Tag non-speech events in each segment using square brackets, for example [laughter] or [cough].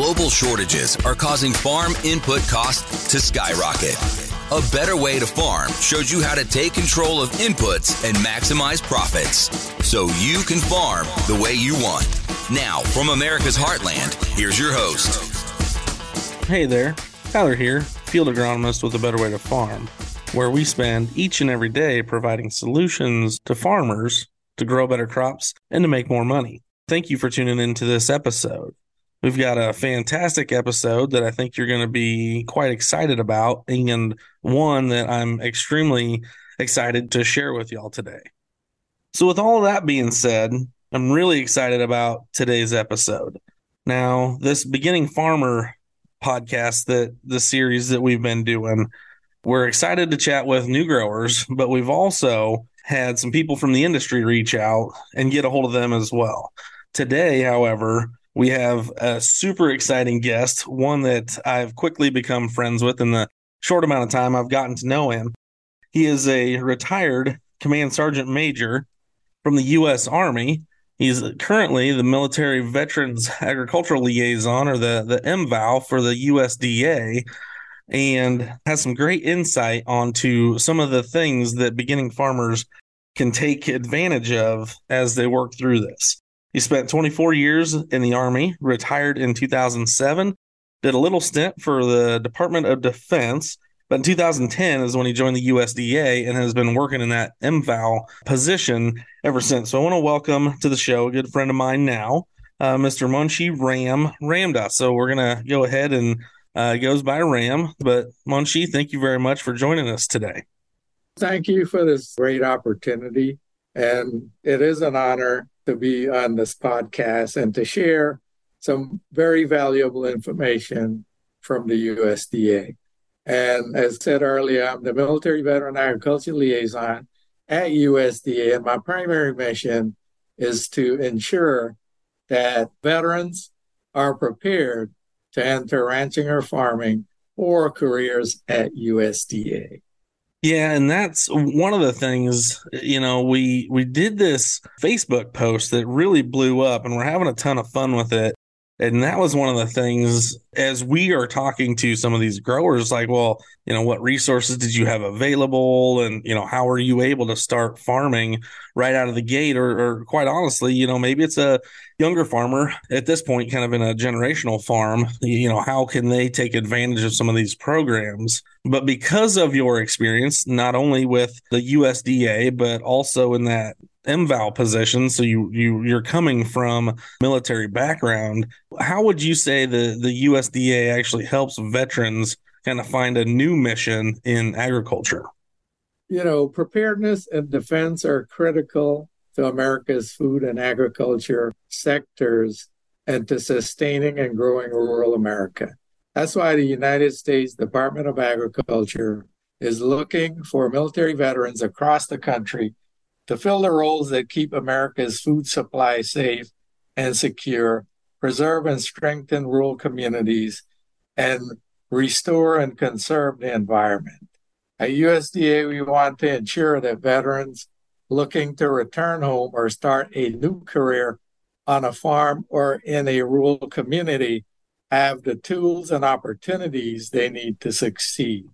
global shortages are causing farm input costs to skyrocket. A Better Way to Farm shows you how to take control of inputs and maximize profits so you can farm the way you want. Now, from America's Heartland, here's your host. Hey there, Tyler here, field agronomist with A Better Way to Farm, where we spend each and every day providing solutions to farmers to grow better crops and to make more money. Thank you for tuning into this episode. We've got a fantastic episode that I think you're going to be quite excited about, and one that I'm extremely excited to share with y'all today. So, with all that being said, I'm really excited about today's episode. Now, this beginning farmer podcast that the series that we've been doing, we're excited to chat with new growers, but we've also had some people from the industry reach out and get a hold of them as well. Today, however, we have a super exciting guest, one that I've quickly become friends with in the short amount of time I've gotten to know him. He is a retired command sergeant major from the U.S. Army. He's currently the military veterans agricultural liaison or the, the MVAL for the USDA and has some great insight onto some of the things that beginning farmers can take advantage of as they work through this. He spent 24 years in the Army, retired in 2007, did a little stint for the Department of Defense, but in 2010 is when he joined the USDA and has been working in that MVAL position ever since. So I want to welcome to the show a good friend of mine now, uh, Mr. Monshi Ram Ramdass. So we're going to go ahead and uh, goes by Ram. But Munshi, thank you very much for joining us today. Thank you for this great opportunity. And it is an honor to be on this podcast and to share some very valuable information from the USDA. And as said earlier, I'm the military veteran agriculture liaison at USDA, and my primary mission is to ensure that veterans are prepared to enter ranching or farming or careers at USDA. Yeah, and that's one of the things, you know, we we did this Facebook post that really blew up and we're having a ton of fun with it. And that was one of the things as we are talking to some of these growers, like, well, you know, what resources did you have available? And, you know, how are you able to start farming right out of the gate? Or, or quite honestly, you know, maybe it's a younger farmer at this point, kind of in a generational farm. You know, how can they take advantage of some of these programs? But because of your experience, not only with the USDA, but also in that MVAL position, so you you you're coming from military background. How would you say the the USDA actually helps veterans kind of find a new mission in agriculture? You know, preparedness and defense are critical to America's food and agriculture sectors and to sustaining and growing rural America. That's why the United States Department of Agriculture is looking for military veterans across the country to fill the roles that keep America's food supply safe and secure, preserve and strengthen rural communities, and restore and conserve the environment. At USDA, we want to ensure that veterans looking to return home or start a new career on a farm or in a rural community have the tools and opportunities they need to succeed.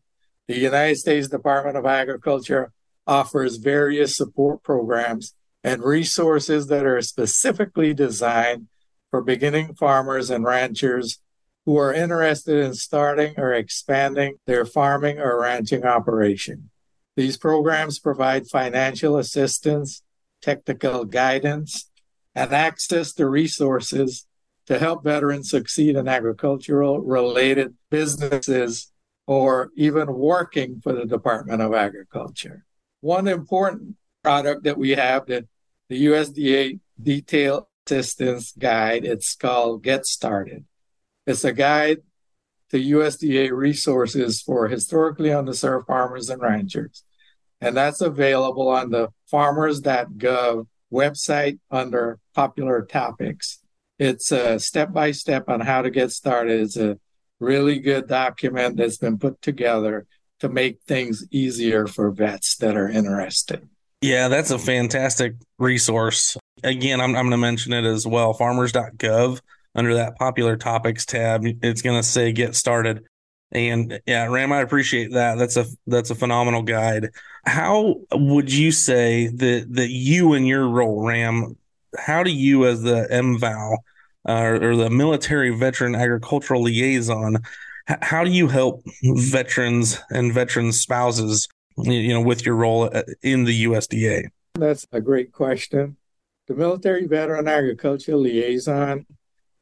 The United States Department of Agriculture offers various support programs and resources that are specifically designed for beginning farmers and ranchers who are interested in starting or expanding their farming or ranching operation. These programs provide financial assistance, technical guidance, and access to resources to help veterans succeed in agricultural related businesses or even working for the Department of Agriculture one important product that we have that the USDA Detail Assistance Guide, it's called Get Started. It's a guide to USDA resources for historically underserved farmers and ranchers. And that's available on the farmers.gov website under popular topics. It's a step by step on how to get started. It's a really good document that's been put together to make things easier for vets that are interested. Yeah, that's a fantastic resource. Again, I'm, I'm going to mention it as well farmers.gov under that popular topics tab, it's going to say get started. And yeah, Ram, I appreciate that. That's a that's a phenomenal guide. How would you say that that you and your role, Ram, how do you as the MVAL uh, or the military veteran agricultural liaison, how do you help veterans and veterans spouses, you know, with your role uh, in the USDA? That's a great question. The military veteran agricultural liaison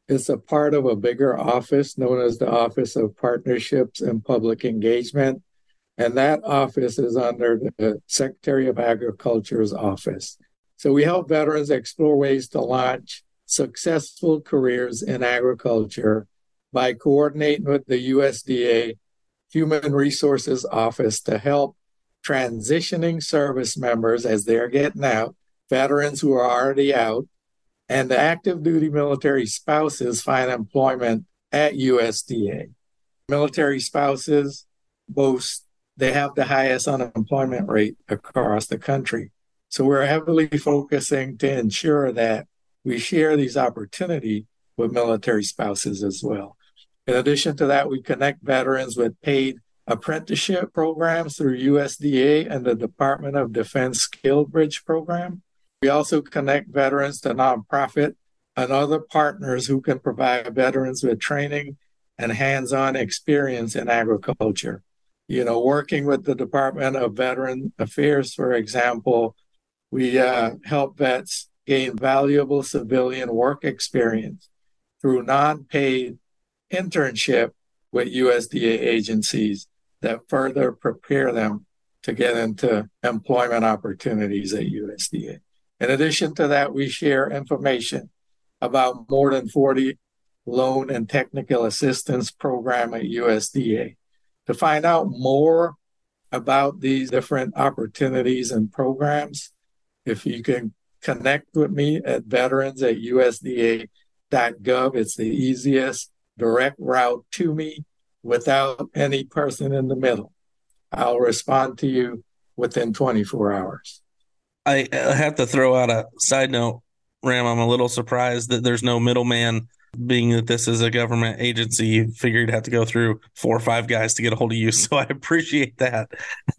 is a part of a bigger office known as the Office of Partnerships and Public Engagement. And that office is under the Secretary of Agriculture's office. So we help veterans explore ways to launch successful careers in agriculture by coordinating with the USDA Human Resources Office to help transitioning service members as they're getting out, veterans who are already out, and the active duty military spouses find employment at USDA. Military spouses boast they have the highest unemployment rate across the country. So we're heavily focusing to ensure that we share these opportunities with military spouses as well. In addition to that, we connect veterans with paid apprenticeship programs through USDA and the Department of Defense Skill Bridge program. We also connect veterans to nonprofit and other partners who can provide veterans with training and hands on experience in agriculture. You know, working with the Department of Veteran Affairs, for example, we uh, help vets gain valuable civilian work experience through non paid internship with USDA agencies that further prepare them to get into employment opportunities at USDA. In addition to that, we share information about more than 40 loan and technical assistance program at USDA. To find out more about these different opportunities and programs, if you can connect with me at veterans at USDA.gov, it's the easiest direct route to me without any person in the middle. I'll respond to you within 24 hours. I have to throw out a side note, Ram. I'm a little surprised that there's no middleman, being that this is a government agency. You figured you'd have to go through four or five guys to get a hold of you. So I appreciate that.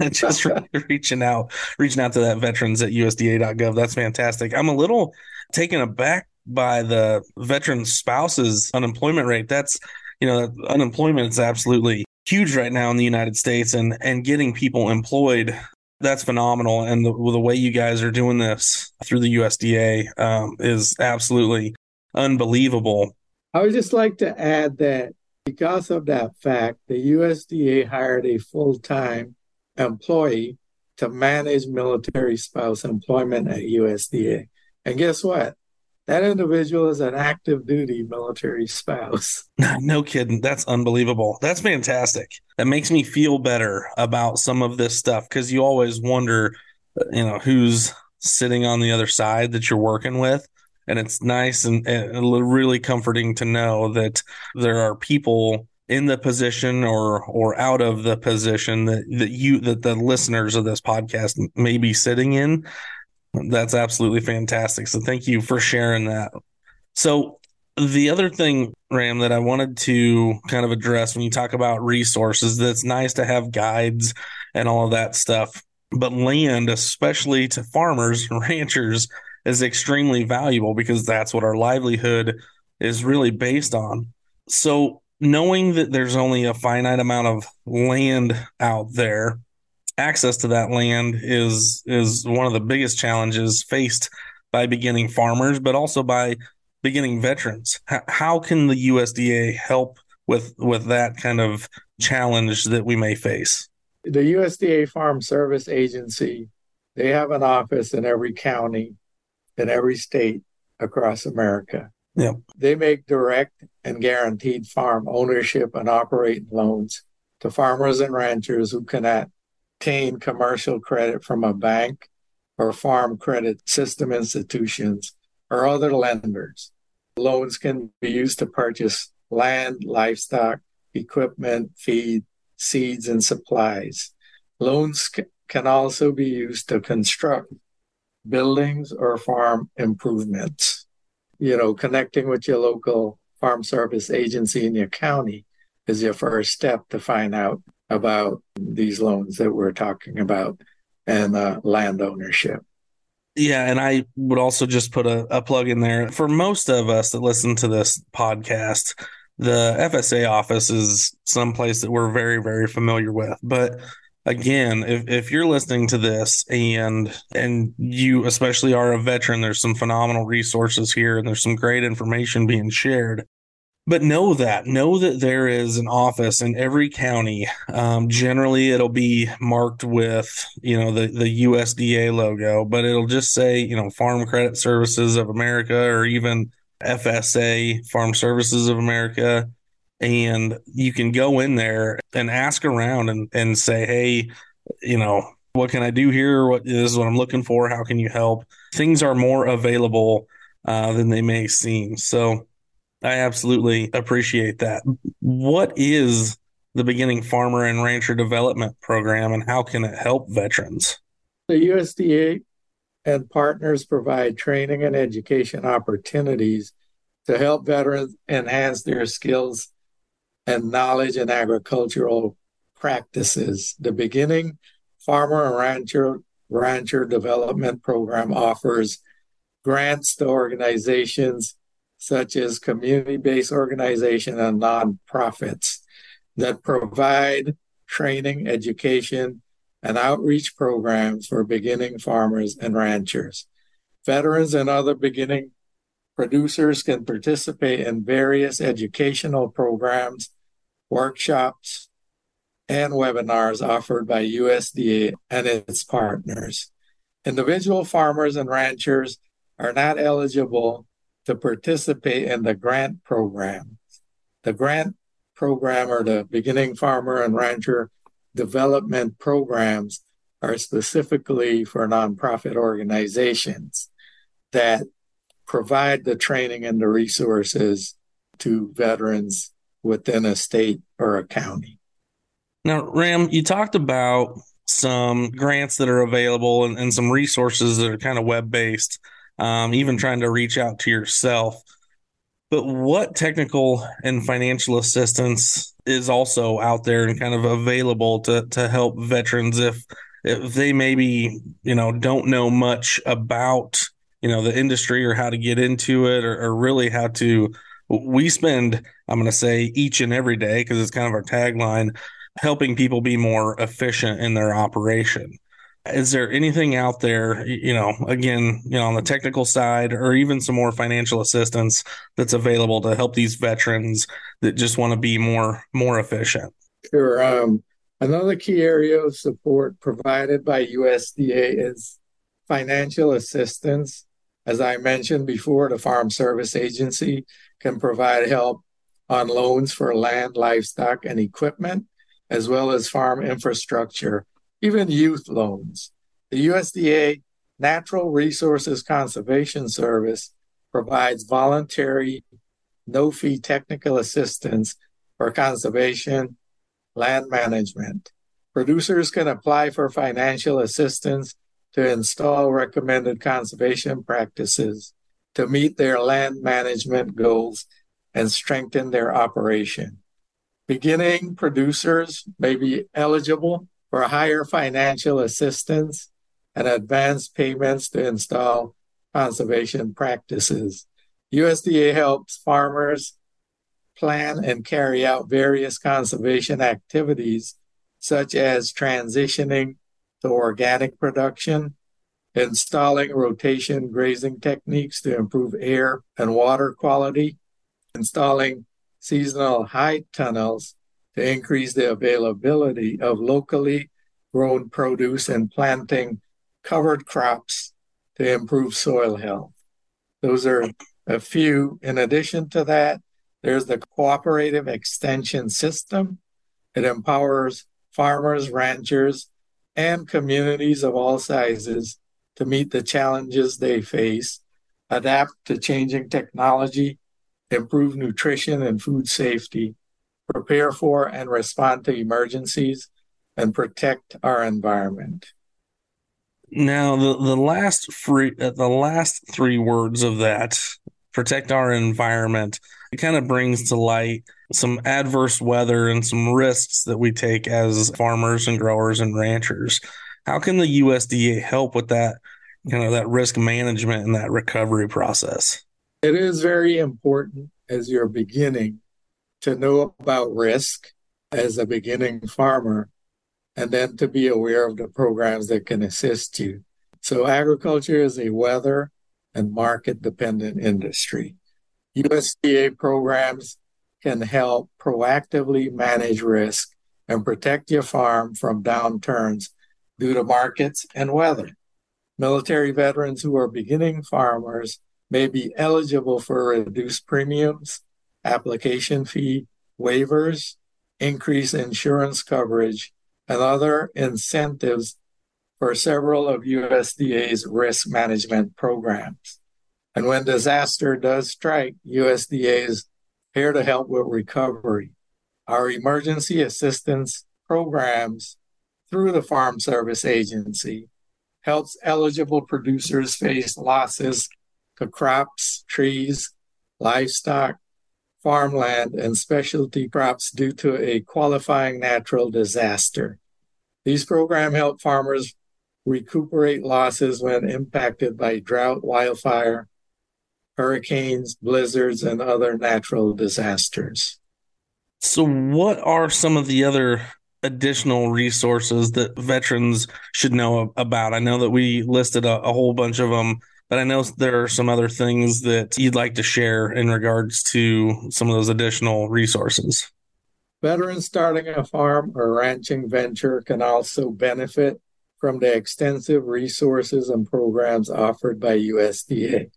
[laughs] Just [laughs] reaching out, reaching out to that veterans at USDA.gov. That's fantastic. I'm a little taken aback by the veteran spouses unemployment rate. That's you know, unemployment is absolutely huge right now in the United States and and getting people employed that's phenomenal. And the, the way you guys are doing this through the USDA um, is absolutely unbelievable. I would just like to add that because of that fact, the USDA hired a full time employee to manage military spouse employment at USDA. And guess what? That individual is an active duty military spouse. [laughs] No kidding. That's unbelievable. That's fantastic. That makes me feel better about some of this stuff because you always wonder, you know, who's sitting on the other side that you're working with. And it's nice and, and really comforting to know that there are people in the position or or out of the position that, that you that the listeners of this podcast may be sitting in that's absolutely fantastic. So thank you for sharing that. So the other thing, Ram, that I wanted to kind of address when you talk about resources, that's nice to have guides and all of that stuff. But land, especially to farmers and [laughs] ranchers, is extremely valuable because that's what our livelihood is really based on. So knowing that there's only a finite amount of land out there access to that land is is one of the biggest challenges faced by beginning farmers, but also by beginning veterans. H- how can the USDA help with with that kind of challenge that we may face? The USDA Farm Service Agency, they have an office in every county, in every state across America. Yep. They make direct and guaranteed farm ownership and operating loans to farmers and ranchers who cannot obtain commercial credit from a bank or farm credit system institutions or other lenders. Loans can be used to purchase land, livestock, equipment, feed, seeds, and supplies. Loans c- can also be used to construct buildings or farm improvements. You know, connecting with your local farm service agency in your county is your first step to find out about these loans that we're talking about and uh, land ownership. Yeah, and I would also just put a, a plug in there for most of us that listen to this podcast. The FSA office is someplace that we're very, very familiar with. But again, if, if you're listening to this and and you especially are a veteran, there's some phenomenal resources here and there's some great information being shared but know that know that there is an office in every county. Um, generally it'll be marked with you know the, the usda logo but it'll just say you know farm credit services of america or even fsa farm services of america. And you can go in there and ask around and, and say hey you know what can i do here? What is what i'm looking for. How can you help? Things are more available uh, than they may seem. So I absolutely appreciate that. What is the Beginning Farmer and Rancher Development Program and how can it help veterans? The USDA and partners provide training and education opportunities to help veterans enhance their skills and knowledge in agricultural practices. The Beginning Farmer and Rancher Rancher Development Program offers grants to organizations such as community based organizations and nonprofits that provide training, education, and outreach programs for beginning farmers and ranchers. Veterans and other beginning producers can participate in various educational programs, workshops, and webinars offered by USDA and its partners. Individual farmers and ranchers are not eligible to participate in the grant program. The grant program or the beginning farmer and rancher development programs are specifically for nonprofit organizations that provide the training and the resources to veterans within a state or a county. Now, Ram, you talked about some grants that are available and, and some resources that are kind of web based um, even trying to reach out to yourself. But what technical and financial assistance is also out there and kind of available to to help veterans if if they maybe you know don't know much about you know the industry or how to get into it or, or really how to we spend i'm going to say each and every day because it's kind of our tagline helping people be more efficient in their operation is there anything out there, you know, again, you know, on the technical side or even some more financial assistance that's available to help these veterans that just want to be more more efficient? Sure. Um, another key area of support provided by USDA is financial assistance. As I mentioned before, the Farm Service Agency can provide help on loans for land, livestock, and equipment, as well as farm infrastructure even youth loans. The USDA Natural Resources Conservation Service provides voluntary, no fee technical assistance for conservation, land management. Producers can apply for financial assistance to install recommended conservation practices to meet their land management goals and strengthen their operation. Beginning producers may be eligible for higher financial assistance and advance payments to install conservation practices. USDA helps farmers plan and carry out various conservation activities, such as transitioning to organic production, installing rotation grazing techniques to improve air and water quality, installing seasonal high tunnels to increase the availability of locally grown produce and planting covered crops to improve soil health. Those are a few. In addition to that, there's the cooperative extension system. It empowers farmers, ranchers, and communities of all sizes to meet the challenges they face, adapt to changing technology, improve nutrition and food safety, prepare for and respond to emergencies, and protect our environment. Now, the, the last free, uh, the last three words of that protect our environment it kind of brings to light some adverse weather and some risks that we take as farmers and growers and ranchers. How can the USDA help with that you know, that risk management and that recovery process? It is very important as you're beginning to know about risk as a beginning farmer and then to be aware of the programs that can assist you. So, agriculture is a weather and market dependent industry. USDA programs can help proactively manage risk and protect your farm from downturns due to markets and weather. Military veterans who are beginning farmers may be eligible for reduced premiums, application fee waivers, increased insurance coverage, and other incentives for several of USDA's risk management programs. And when disaster does strike, USDA is here to help with recovery. Our emergency assistance programs through the Farm Service Agency helps eligible producers face losses to crops, trees, livestock, farmland, and specialty crops due to a qualifying natural disaster. These programs help farmers recuperate losses when impacted by drought, wildfire, hurricanes, blizzards, and other natural disasters. So, what are some of the other additional resources that veterans should know about? I know that we listed a, a whole bunch of them but I know there are some other things that you'd like to share in regards to some of those additional resources. Veterans starting a farm or ranching venture can also benefit from the extensive resources and programs offered by USDA.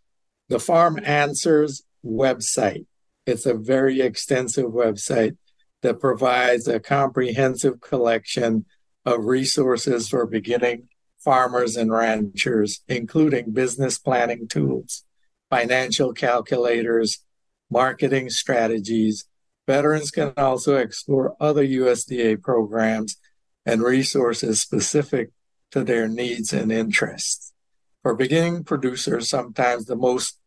The Farm Answers website, it's a very extensive website that provides a comprehensive collection of resources for beginning farmers and ranchers, including business planning tools, financial calculators, marketing strategies. Veterans can also explore other USDA programs and resources specific to their needs and interests. For beginning producers, sometimes the most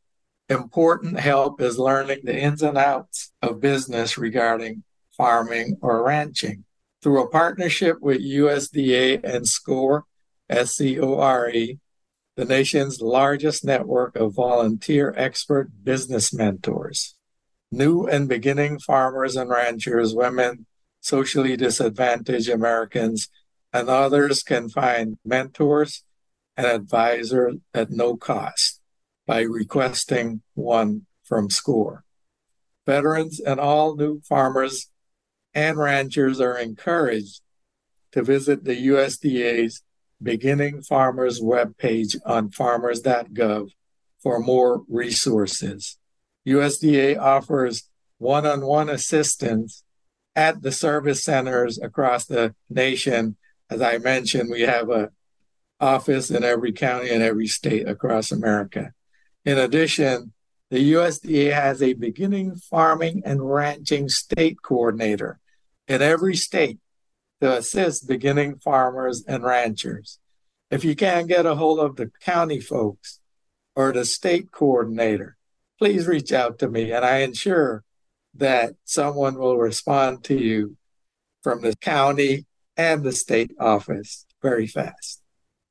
important help is learning the ins and outs of business regarding farming or ranching. Through a partnership with USDA and SCORE, S C O R E, the nation's largest network of volunteer expert business mentors. New and beginning farmers and ranchers, women, socially disadvantaged Americans, and others can find mentors and advisors at no cost by requesting one from SCORE. Veterans and all new farmers and ranchers are encouraged to visit the USDA's Beginning Farmers webpage on farmers.gov for more resources. USDA offers one on one assistance at the service centers across the nation. As I mentioned, we have a office in every county and every state across America. In addition, the USDA has a beginning farming and ranching state coordinator in every state to assist beginning farmers and ranchers. If you can't get a hold of the county folks or the state coordinator, please reach out to me and I ensure that someone will respond to you from the county and the state office very fast.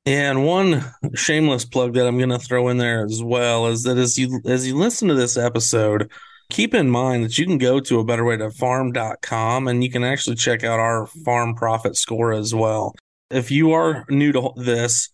And one shameless plug that I'm going to throw in there as well is that as you as you listen to this episode, keep in mind that you can go to a better way to farm.com and you can actually check out our farm profit score as well. If you are new to this,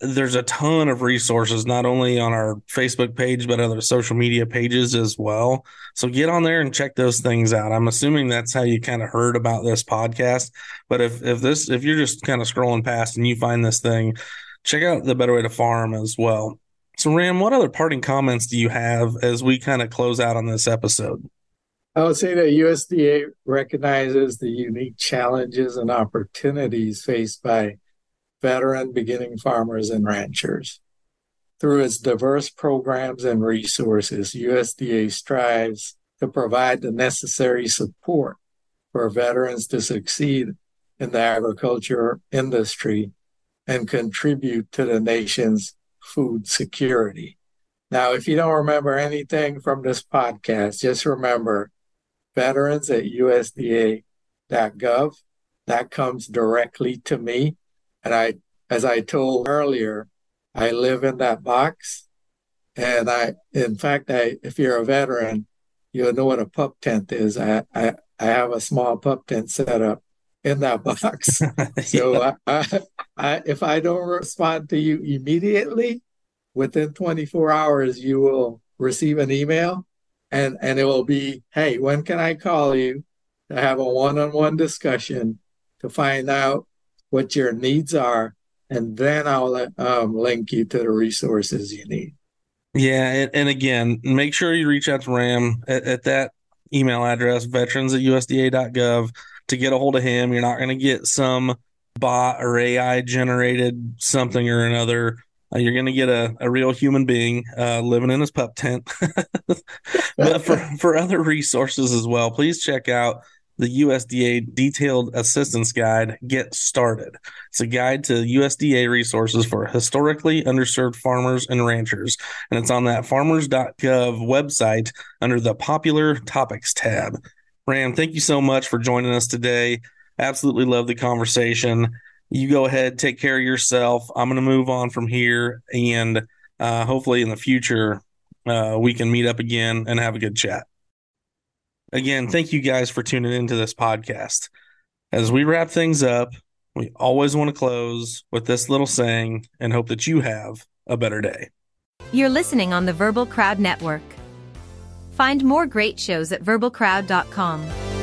there's a ton of resources not only on our Facebook page but other social media pages as well. So get on there and check those things out. I'm assuming that's how you kind of heard about this podcast. But if if this if you're just kind of scrolling past and you find this thing, check out the Better Way to Farm as well. So, Ram, what other parting comments do you have as we kind of close out on this episode? I would say that USDA recognizes the unique challenges and opportunities faced by veteran beginning farmers and ranchers. Through its diverse programs and resources, USDA strives to provide the necessary support for veterans to succeed in the agriculture industry and contribute to the nation's food security. Now, if you don't remember anything from this podcast, just remember veterans at USDA.gov. That comes directly to me. And I, as I told earlier, I live in that box. And I, in fact, I, if you're a veteran, you'll know what a pup tent is. I, I, I have a small pup tent set up in that box. [laughs] so I, I, I, if I don't respond to you immediately, within 24 hours, you will receive an email and, and it will be, hey, when can I call you to have a one-on-one discussion to find out what your needs are. And then I'll um, link you to the resources you need. Yeah, and, and, again, make sure you reach out to Ram at, at that email address, veterans at USDA.gov, to get a hold of him. You're not going to get some bot or AI generated something or another. Uh, you're going to get a, a real human being uh, living in his pup tent. [laughs] but for, [laughs] for other resources as well, please check out the USDA Detailed Assistance Guide Get Started. It's a guide to USDA resources for historically underserved farmers and ranchers, and it's on that farmers.gov website under the Popular Topics tab. Ram, thank you so much for joining us today. Absolutely love the conversation. You go ahead, take care of yourself. I'm going to move on from here, and uh, hopefully in the future, uh, we can meet up again and have a good chat. Again, thank you guys for tuning into this podcast. As we wrap things up, we always want to close with this little saying and hope that you have a better day. You're listening on the Verbal Crowd Network. Find more great shows at verbalcrowd.com.